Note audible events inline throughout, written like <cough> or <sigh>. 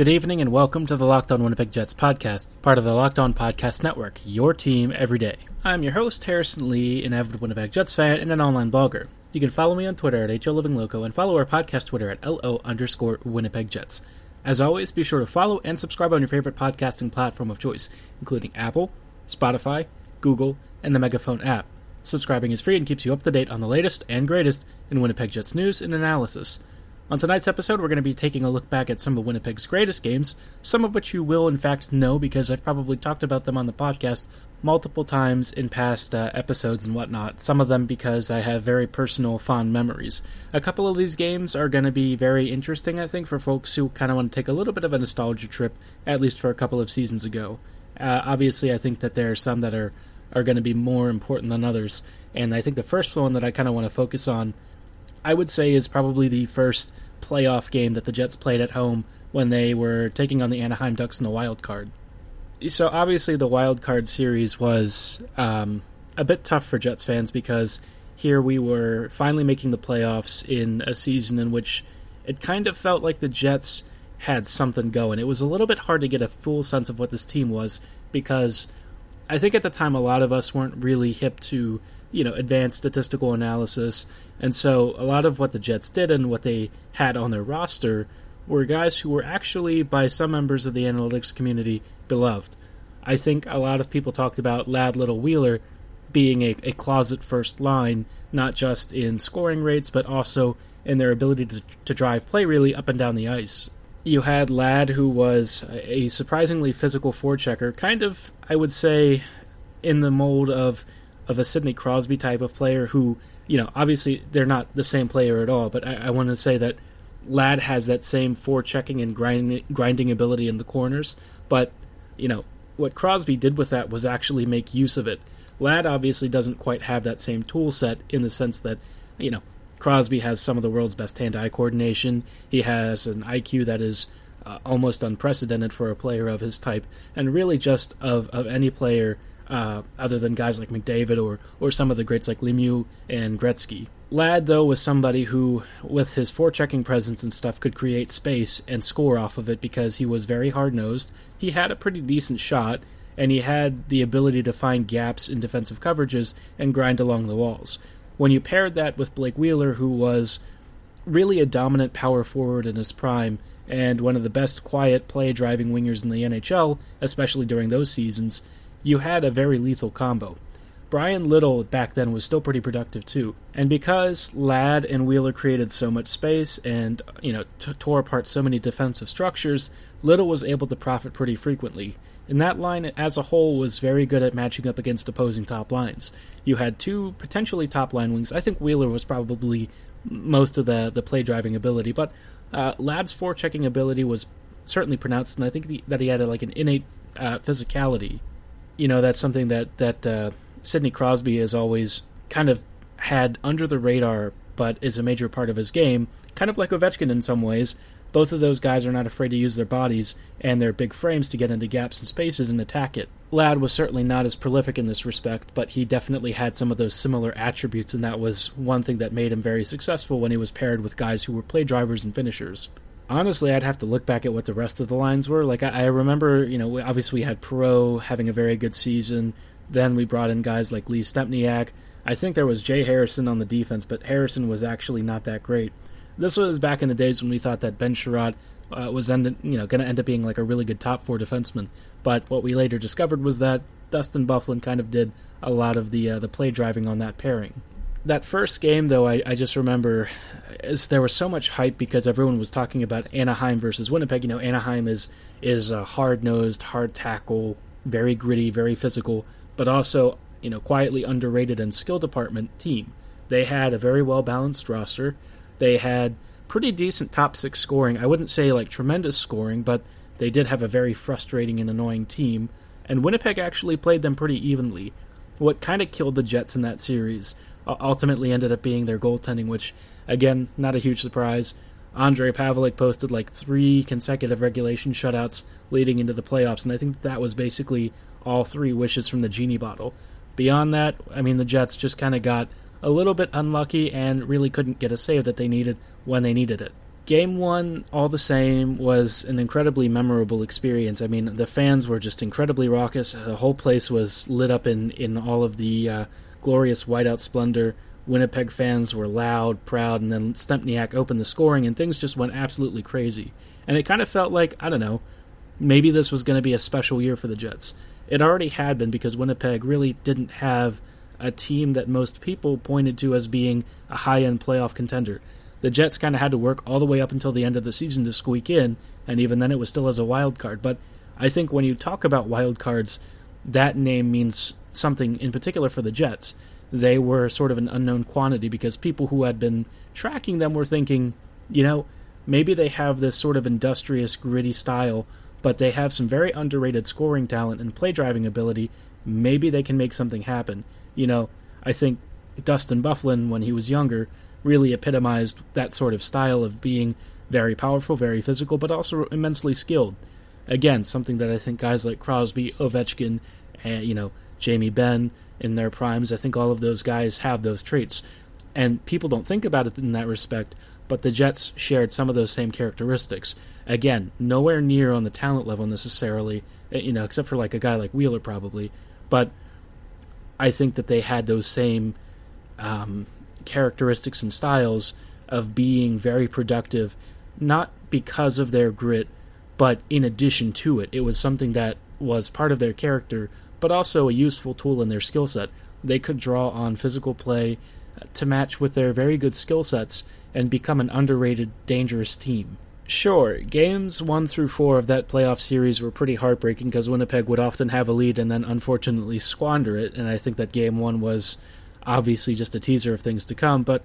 Good evening and welcome to the Locked On Winnipeg Jets podcast, part of the Locked On Podcast Network, your team every day. I'm your host, Harrison Lee, an avid Winnipeg Jets fan and an online blogger. You can follow me on Twitter at HLivingLoco and follow our podcast Twitter at LO underscore Winnipeg Jets. As always, be sure to follow and subscribe on your favorite podcasting platform of choice, including Apple, Spotify, Google, and the Megaphone app. Subscribing is free and keeps you up to date on the latest and greatest in Winnipeg Jets news and analysis. On tonight's episode, we're going to be taking a look back at some of Winnipeg's greatest games, some of which you will, in fact, know because I've probably talked about them on the podcast multiple times in past uh, episodes and whatnot, some of them because I have very personal, fond memories. A couple of these games are going to be very interesting, I think, for folks who kind of want to take a little bit of a nostalgia trip, at least for a couple of seasons ago. Uh, obviously, I think that there are some that are are going to be more important than others. And I think the first one that I kind of want to focus on, I would say, is probably the first playoff game that the Jets played at home when they were taking on the Anaheim Ducks in the wild card. So obviously, the wild card series was um, a bit tough for Jets fans because here we were finally making the playoffs in a season in which it kind of felt like the Jets had something going. It was a little bit hard to get a full sense of what this team was because I think at the time a lot of us weren't really hip to you know advanced statistical analysis, and so a lot of what the Jets did and what they had on their roster were guys who were actually by some members of the analytics community beloved. I think a lot of people talked about Ladd Little Wheeler being a, a closet first line, not just in scoring rates, but also in their ability to, to drive play really up and down the ice you had Ladd, who was a surprisingly physical forechecker, kind of, I would say, in the mold of of a Sidney Crosby type of player. Who, you know, obviously they're not the same player at all, but I, I want to say that Ladd has that same forechecking and grinding grinding ability in the corners. But you know what Crosby did with that was actually make use of it. Ladd obviously doesn't quite have that same tool set in the sense that you know Crosby has some of the world's best hand eye coordination. He has an IQ that is uh, almost unprecedented for a player of his type, and really just of, of any player uh, other than guys like McDavid or, or some of the greats like Lemieux and Gretzky. Ladd, though, was somebody who, with his forechecking presence and stuff, could create space and score off of it because he was very hard nosed. He had a pretty decent shot, and he had the ability to find gaps in defensive coverages and grind along the walls. When you paired that with Blake Wheeler, who was really a dominant power forward in his prime and one of the best quiet play driving wingers in the NHL, especially during those seasons, you had a very lethal combo. Brian Little back then was still pretty productive too. And because Ladd and Wheeler created so much space and, you know, t- tore apart so many defensive structures, Little was able to profit pretty frequently. And that line as a whole was very good at matching up against opposing top lines. You had two potentially top line wings. I think Wheeler was probably most of the, the play driving ability, but uh, Ladd's forechecking ability was certainly pronounced, and I think the, that he had a, like an innate uh, physicality. You know, that's something that that uh, Sidney Crosby has always kind of had under the radar, but is a major part of his game. Kind of like Ovechkin in some ways, both of those guys are not afraid to use their bodies and their big frames to get into gaps and spaces and attack it. Ladd was certainly not as prolific in this respect, but he definitely had some of those similar attributes, and that was one thing that made him very successful when he was paired with guys who were play drivers and finishers. Honestly, I'd have to look back at what the rest of the lines were. Like, I, I remember, you know, obviously we had Perreault having a very good season. Then we brought in guys like Lee Stempniak. I think there was Jay Harrison on the defense, but Harrison was actually not that great. This was back in the days when we thought that Ben Chiarot uh, was end, you know going to end up being like a really good top four defenseman. But what we later discovered was that Dustin Byfuglien kind of did a lot of the uh, the play driving on that pairing. That first game, though, I, I just remember there was so much hype because everyone was talking about Anaheim versus Winnipeg. You know, Anaheim is is a hard nosed, hard tackle, very gritty, very physical, but also you know quietly underrated and skill department team. They had a very well balanced roster. They had pretty decent top six scoring. I wouldn't say like tremendous scoring, but they did have a very frustrating and annoying team. And Winnipeg actually played them pretty evenly. What kind of killed the Jets in that series ultimately ended up being their goaltending, which, again, not a huge surprise. Ondrej Pavelec posted like three consecutive regulation shutouts leading into the playoffs, and I think that was basically all three wishes from the genie bottle. Beyond that, I mean, the Jets just kind of got a little bit unlucky and really couldn't get a save that they needed when they needed it. Game one, all the same, was an incredibly memorable experience. I mean, the fans were just incredibly raucous. The whole place was lit up in, in all of the uh, glorious whiteout splendor. Winnipeg fans were loud, proud, and then Stempniak opened the scoring, and things just went absolutely crazy. And it kind of felt like, I don't know, maybe this was going to be a special year for the Jets. It already had been because Winnipeg really didn't have a team that most people pointed to as being a high end playoff contender. The Jets kind of had to work all the way up until the end of the season to squeak in, and even then it was still as a wild card. But I think when you talk about wild cards, that name means something in particular for the Jets. They were sort of an unknown quantity because people who had been tracking them were thinking, you know, maybe they have this sort of industrious, gritty style, but they have some very underrated scoring talent and play driving ability. Maybe they can make something happen. You know, I think Dustin Byfuglien, when he was younger, really epitomized that sort of style of being very powerful, very physical, but also immensely skilled. Again, something that I think guys like Crosby, Ovechkin, you know Jamie Benn in their primes, I think all of those guys have those traits, and people don't think about it in that respect. But the Jets shared some of those same characteristics. Again, nowhere near on the talent level necessarily, eh, you know, except for like a guy like Wheeler probably. But I think that they had those same um, characteristics and styles of being very productive, not because of their grit, but in addition to it. It was something that was part of their character, but also a useful tool in their skill set. They could draw on physical play to match with their very good skill sets and become an underrated, dangerous team. Sure, games 1 through 4 of that playoff series were pretty heartbreaking because Winnipeg would often have a lead and then unfortunately squander it, and I think that game 1 was obviously just a teaser of things to come. But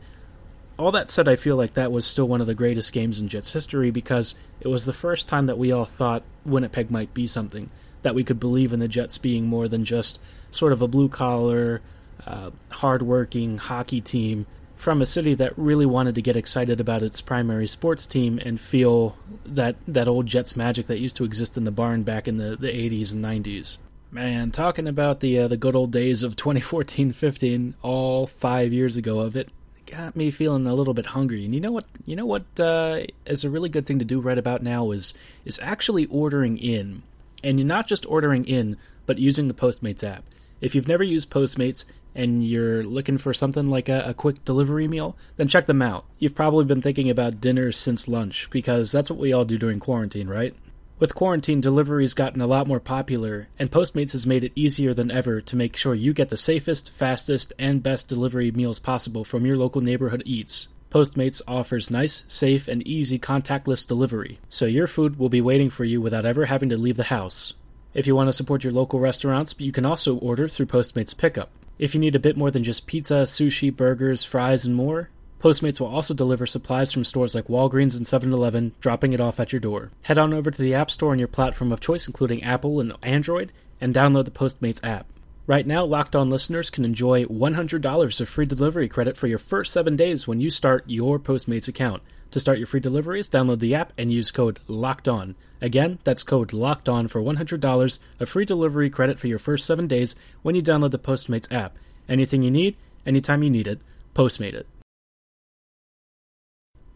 all that said, I feel like that was still one of the greatest games in Jets history because it was the first time that we all thought Winnipeg might be something, that we could believe in the Jets being more than just sort of a blue collar, uh, hardworking hockey team from a city that really wanted to get excited about its primary sports team and feel that that old Jets magic that used to exist in the barn back in the, the 80s and 90s. Man, talking about the uh, the good old days of 2014-15, all five years ago of it, got me feeling a little bit hungry. And you know what? You know what uh, is a really good thing to do right about now is is actually ordering in, and you're not just ordering in, but using the Postmates app. If you've never used Postmates and you're looking for something like a, a, quick delivery meal, then check them out. You've probably been thinking about dinner since lunch because that's what we all do during quarantine, right? With quarantine, delivery's gotten a lot more popular, and Postmates has made it easier than ever to make sure you get the safest, fastest, and best delivery meals possible from your local neighborhood eats. Postmates offers nice, safe, and easy contactless delivery, so your food will be waiting for you without ever having to leave the house. If you want to support your local restaurants, you can also order through Postmates Pickup. If you need a bit more than just pizza, sushi, burgers, fries, and more, Postmates will also deliver supplies from stores like Walgreens and 7 Eleven, dropping it off at your door. Head on over to the App Store on your platform of choice, including Apple and Android, and download the Postmates app. Right now, Locked On listeners can enjoy $100 of free delivery credit for your first seven days when you start your Postmates account. To start your free deliveries, download the app and use code LOCKED ON. Again, that's code LOCKED ON for $100 of free delivery credit for your first seven days when you download the Postmates app. Anything you need, anytime you need it, Postmate it.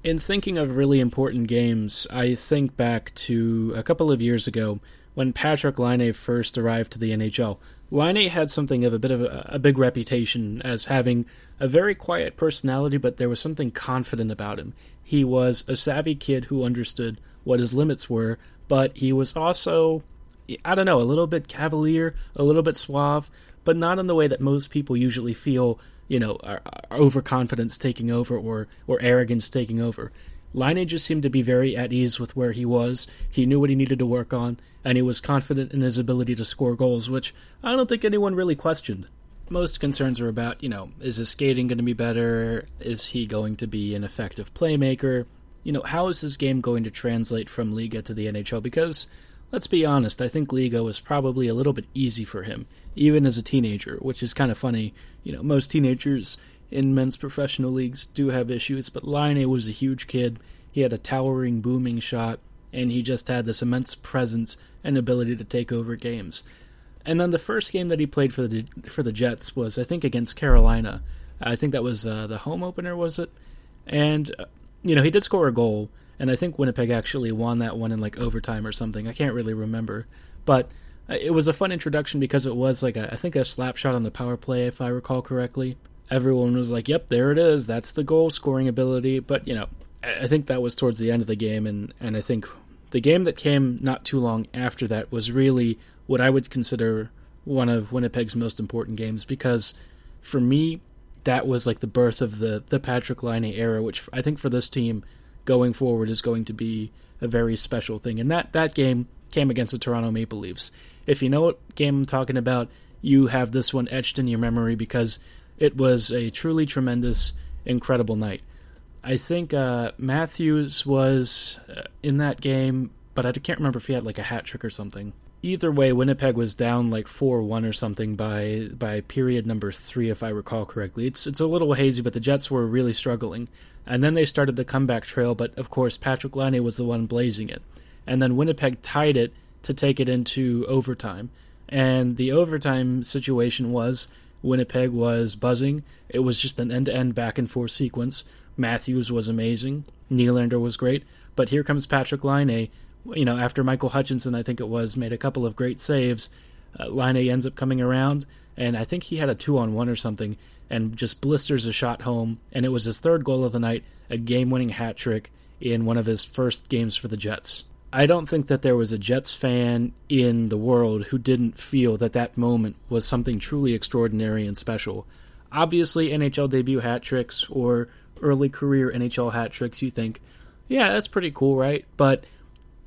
In thinking of really important games, I think back to a couple of years ago when Patrik Laine first arrived to the NHL. Laine had something of a bit of a, a, big reputation as having a very quiet personality, but there was something confident about him. He was a savvy kid who understood what his limits were, but he was also, I don't know, a little bit cavalier, a little bit suave, but not in the way that most people usually feel you know, our, our overconfidence taking over or or arrogance taking over. Laine just seemed to be very at ease with where he was. He knew what he needed to work on, and he was confident in his ability to score goals, which I don't think anyone really questioned. Most concerns are about, you know, is his skating going to be better? Is he going to be an effective playmaker? You know, how is his game going to translate from Liiga to the NHL? Because Let's be honest, I think Liiga was probably a little bit easy for him, even as a teenager, which is kind of funny. You know, most teenagers in men's professional leagues do have issues, but Laine was a huge kid. He had a towering, booming shot, and he just had this immense presence and ability to take over games. And then the first game that he played for the for the Jets was, I think, against Carolina. I think that was uh, the home opener, was it? And uh, you know, he did score a goal, and I think Winnipeg actually won that one in like overtime or something. I can't really remember, but uh, it was a fun introduction because it was like a, I think a slap shot on the power play, if I recall correctly. Everyone was like, "Yep, there it is. That's the goal scoring ability." But you know, I think that was towards the end of the game, and and I think the game that came not too long after that was really what I would consider one of Winnipeg's most important games because for me that was like the birth of the the Patrik Laine era, which I think for this team going forward is going to be a very special thing. And that that game came against the Toronto Maple Leafs. If you know what game I'm talking about, you have this one etched in your memory because it was a truly tremendous, incredible night. I think uh, Matthews was uh, in that game, but I can't remember if he had like a hat trick or something either way, Winnipeg was down like four one or something by by period number three, if I recall correctly. It's it's a little hazy, but the Jets were really struggling, and then they started the comeback trail. But of course, Patrik Laine was the one blazing it, and then Winnipeg tied it to take it into overtime. And the overtime situation was Winnipeg was buzzing. It was just an end to end back and forth sequence. Matthews was amazing. Nylander was great. But here comes Patrik Laine you know, after Michael Hutchinson, I think it was, made a couple of great saves, uh, Laine ends up coming around, and I think he had a two on one or something, and just blisters a shot home, and it was his third goal of the night, a game winning hat trick in one of his first games for the Jets. I don't think that there was a Jets fan in the world who didn't feel that that moment was something truly extraordinary and special. Obviously, NHL debut hat tricks or early career NHL hat tricks, you think, yeah, that's pretty cool, right? But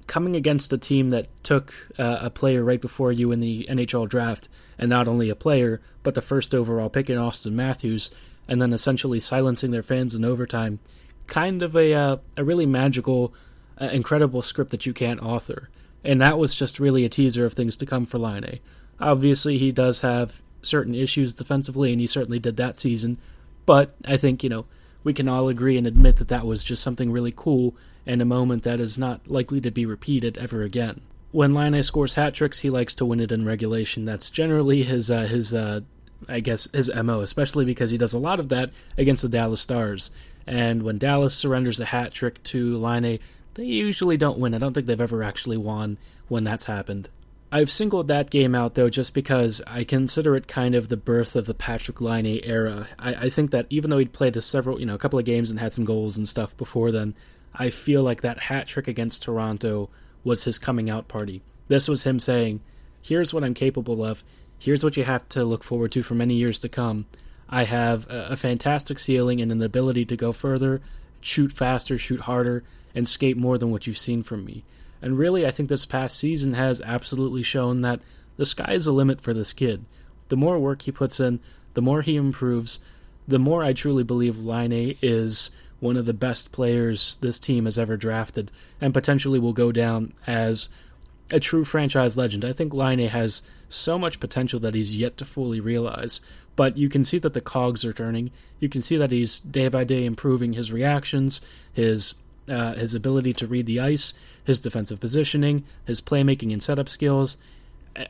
coming against a team that took uh, a player right before you in the NHL draft, and not only a player, but the first overall pick in Auston Matthews, and then essentially silencing their fans in overtime, kind of a uh, a really magical, uh, incredible script that you can't author. And that was just really a teaser of things to come for Laine. Obviously, he does have certain issues defensively, and he certainly did that season. But I think you know we can all agree and admit that that was just something really cool and a moment that is not likely to be repeated ever again. When Laine scores hat tricks, he likes to win it in regulation. That's generally his uh, his uh, I guess his mo, especially because he does a lot of that against the Dallas Stars. And when Dallas surrenders a hat trick to Laine, they usually don't win. I don't think they've ever actually won when that's happened. I've singled that game out though just because I consider it kind of the birth of the Patrik Laine era. I, I think that even though he'd played a several, you know, a couple of games and had some goals and stuff before then, I feel like that hat trick against Toronto was his coming out party. This was him saying, Here's what I'm capable of. Here's what you have to look forward to for many years to come. I have a, a fantastic ceiling and an ability to go further, shoot faster, shoot harder, and skate more than what you've seen from me. And really, I think this past season has absolutely shown that the sky is the limit for this kid. The more work he puts in, the more he improves, the more I truly believe Laine is one of the best players this team has ever drafted, and potentially will go down as a true franchise legend. I think Laine has so much potential that he's yet to fully realize. But you can see that the cogs are turning. You can see that he's day by day improving his reactions, his uh, his ability to read the ice, his defensive positioning, his playmaking and setup skills.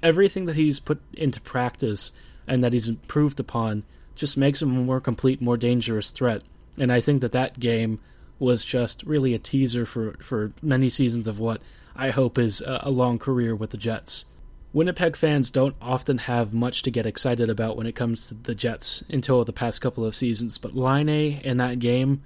Everything that he's put into practice and that he's improved upon just makes him a more complete, more dangerous threat. And I think that that game was just really a teaser for, for many seasons of what I hope is a, a long career with the Jets. Winnipeg fans don't often have much to get excited about when it comes to the Jets until the past couple of seasons, but Laine in that game,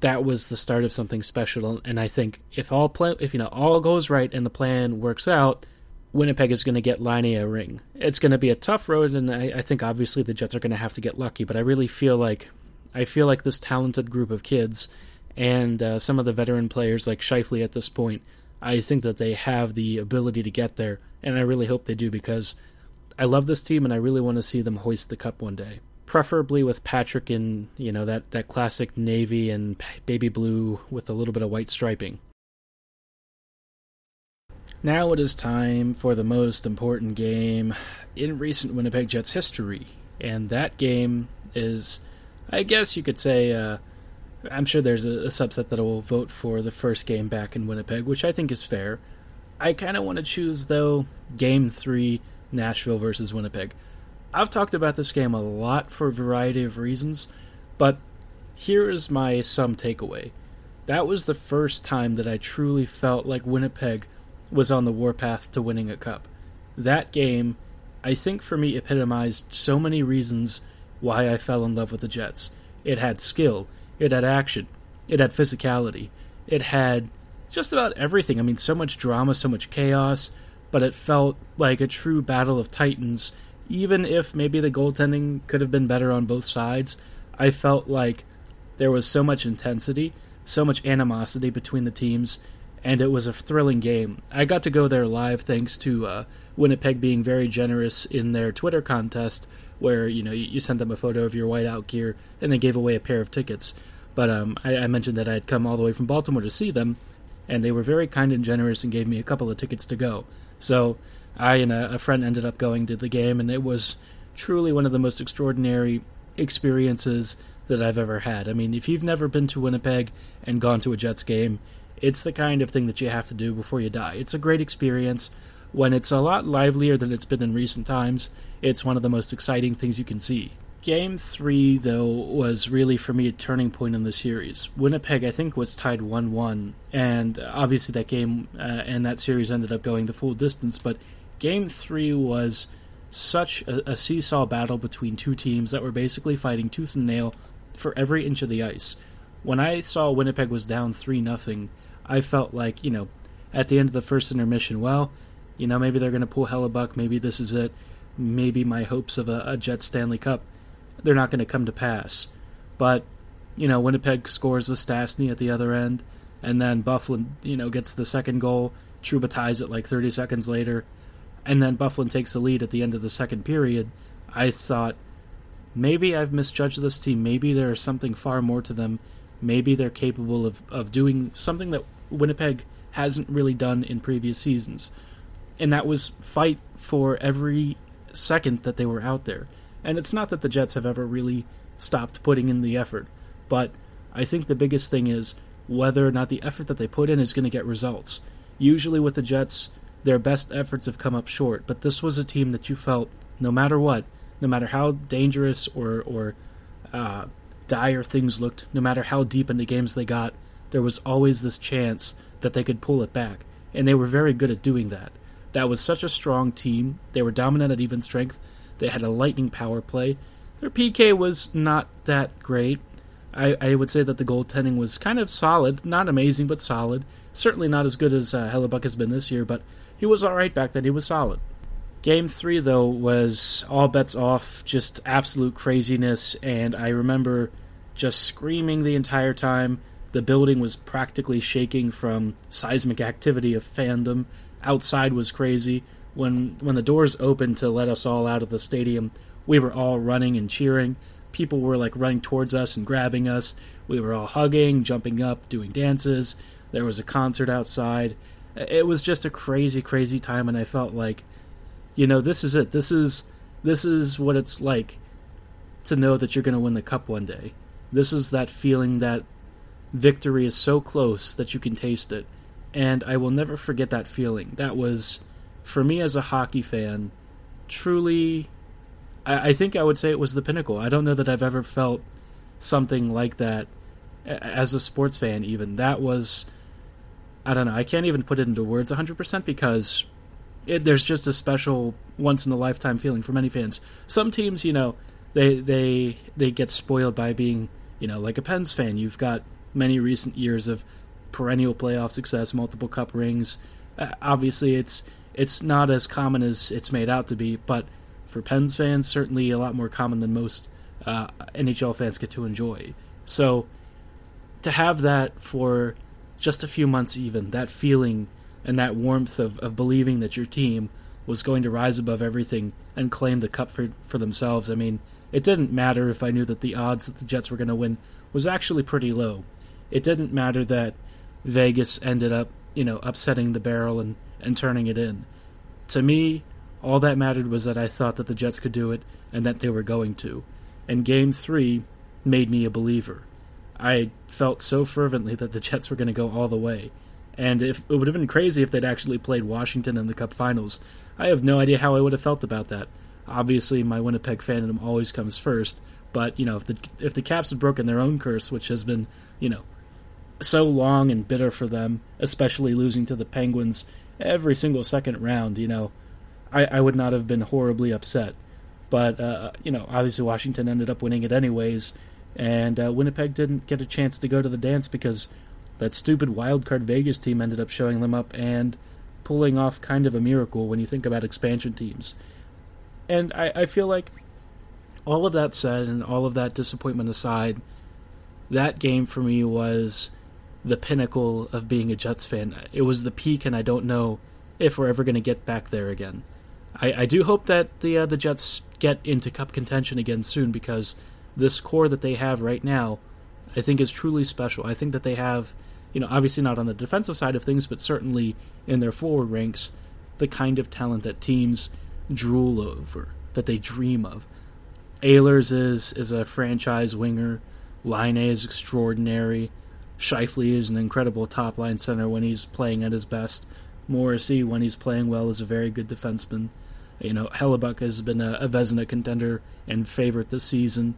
that was the start of something special. And I think if all play, if you know all goes right and the plan works out, Winnipeg is going to get Laine a ring. It's going to be a tough road, and I, I think obviously the Jets are going to have to get lucky. But I really feel like I feel like this talented group of kids and uh, some of the veteran players like Scheifele at this point, I think that they have the ability to get there, and I really hope they do because I love this team and I really want to see them hoist the cup one day. Preferably with Patrik in, you know, that, that classic navy and baby blue with a little bit of white striping. Now it is time for the most important game in recent Winnipeg Jets history, and that game is I guess you could say uh, I'm sure there's a, a, subset that will vote for the first game back in Winnipeg, which I think is fair. I kind of want to choose though Game Three, Nashville versus Winnipeg. I've talked about this game a lot for a variety of reasons, but here is my sum takeaway. that was the first time that I truly felt like Winnipeg was on the warpath to winning a cup. That game, I think for me, epitomized so many reasons why I fell in love with the Jets. It had skill, it had action, it had physicality, it had just about everything. I mean, so much drama, so much chaos, but it felt like a true battle of titans. Even if maybe the goaltending could have been better on both sides, I felt like there was so much intensity, so much animosity between the teams, and it was a thrilling game. I got to go there live thanks to uh, Winnipeg being very generous in their Twitter contest, where you know you sent them a photo of your whiteout gear and they gave away a pair of tickets. But um, I, I mentioned that I had come all the way from Baltimore to see them, and they were very kind and generous and gave me a couple of tickets to go. So I and a, a friend ended up going to the game, and it was truly one of the most extraordinary experiences that I've ever had. I mean, if you've never been to Winnipeg and gone to a Jets game, it's the kind of thing that you have to do before you die. It's a great experience. When it's a lot livelier than it's been in recent times, it's one of the most exciting things you can see. Game three, though, was really for me a turning point in the series. Winnipeg, I think, was tied 1 1, and obviously that game uh, and that series ended up going the full distance, but game three was such a, a seesaw battle between two teams that were basically fighting tooth and nail for every inch of the ice. When I saw Winnipeg was down 3 0, I felt like, you know, at the end of the first intermission, well, you know, maybe they're going to pull Hellebuyck, maybe this is it, maybe my hopes of a, a Jet Stanley Cup they're not going to come to pass. But you know, Winnipeg scores with Stastny at the other end, and then Byfuglien, you know, gets the second goal. Trouba ties it like 30 seconds later, and then Byfuglien takes the lead at the end of the second period. I thought maybe I've misjudged this team. Maybe there is something far more to them. Maybe they're capable of, of doing something that Winnipeg hasn't really done in previous seasons. And that was fight for every second that they were out there. And it's not that the Jets have ever really stopped putting in the effort, but I think the biggest thing is whether or not the effort that they put in is going to get results. Usually with the Jets, their best efforts have come up short, but this was a team that you felt no matter what, no matter how dangerous or or uh, dire things looked, no matter how deep into games they got, there was always this chance that they could pull it back, and they were very good at doing that. That was such a strong team. They were dominant at even strength. They had a lightning power play. Their PK was not that great. I, I would say that the goaltending was kind of solid, not amazing, but solid. Certainly not as good as uh, Hellebuyck has been this year, but he was all right back then. He was solid. Game three, though, was all bets off, just absolute craziness, and I remember just screaming the entire time. The building was practically shaking from seismic activity of fandom. Outside was crazy when when the doors opened to let us all out of the stadium, we were all running and cheering. People were like running towards us and grabbing us. We were all hugging, jumping up, doing dances. There was a concert outside. It was just a crazy, crazy time, and I felt like, you know, this is it. This is this is what it's like to know that you're going to win the cup one day. This is that feeling that victory is so close that you can taste it. And I will never forget that feeling. That was for me as a hockey fan, truly, I, I, think I would say it was the pinnacle. I don't know that I've ever felt something like that as a sports fan. Even that was, I don't know. I can't even put it into words 100% because it, there's just a special once in a lifetime feeling for many fans. Some teams, you know, they they they get spoiled by being, you know, like a Pens fan. You've got many recent years of perennial playoff success, multiple cup rings. Uh, obviously, it's it's not as common as it's made out to be, but for Pens fans, certainly a lot more common than most uh, NHL fans get to enjoy. So to have that for just a few months, even that feeling and that warmth of, of believing that your team was going to rise above everything and claim the cup for, for themselves. I mean, it didn't matter if I knew that the odds that the Jets were going to win was actually pretty low. It didn't matter that Vegas ended up, you know, upsetting the barrel and and turning it in. To me, all that mattered was that I thought that the Jets could do it and that they were going to. And game three made me a believer. I felt so fervently that the Jets were going to go all the way. And if it would have been crazy if they'd actually played Washington in the Cup Finals. I have no idea how I would have felt about that. Obviously, my Winnipeg fandom always comes first. But you know, if the if the Caps had broken their own curse, which has been you know so long and bitter for them, especially losing to the Penguins every single second round. You know, I, I would not have been horribly upset. But, uh, you know, obviously Washington ended up winning it anyways, and uh, Winnipeg didn't get a chance to go to the dance because that stupid wildcard Vegas team ended up showing them up and pulling off kind of a miracle when you think about expansion teams. And I, I feel like all of that said and all of that disappointment aside, that game for me was the pinnacle of being a Jets fan. It was the peak, and I don't know if we're ever going to get back there again. I, I do hope that the uh, the Jets get into Cup contention again soon because this core that they have right now, I think, is truly special. I think that they have, you know, obviously not on the defensive side of things, but certainly in their forward ranks, the kind of talent that teams drool over, that they dream of. Ehlers is is a franchise winger. Laine is extraordinary. Scheifele is an incredible top line center when he's playing at his best. Morrissey, when he's playing well, is a very good defenseman. You know, Hellebuyck has been a, a Vezina contender and favorite this season.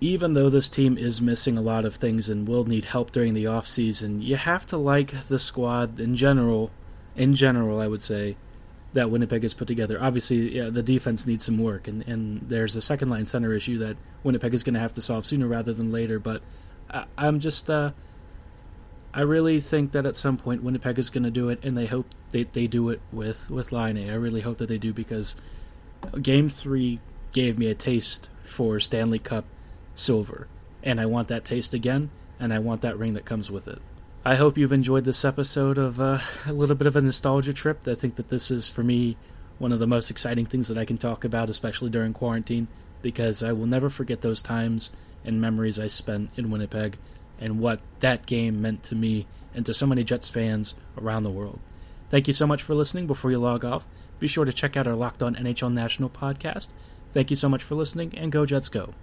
Even though this team is missing a lot of things and will need help during the offseason, you have to like the squad in general. In general, I would say that Winnipeg has put together. Obviously, yeah, the defense needs some work, and, and there's a second line center issue that Winnipeg is going to have to solve sooner rather than later. But I, am just, uh, I really think that at some point Winnipeg is going to do it, and they hope they, they do it with with Laine. I really hope that they do because Game Three gave me a taste for Stanley Cup silver, and I want that taste again, and I want that ring that comes with it. I hope you've enjoyed this episode of uh, <laughs> a little bit of a nostalgia trip. I think that this is, for me, one of the most exciting things that I can talk about, especially during quarantine, because I will never forget those times and memories I spent in Winnipeg and what that game meant to me and to so many Jets fans around the world. Thank you so much for listening. Before you log off, be sure to check out our Locked On NHL National podcast. Thank you so much for listening, and go Jets go.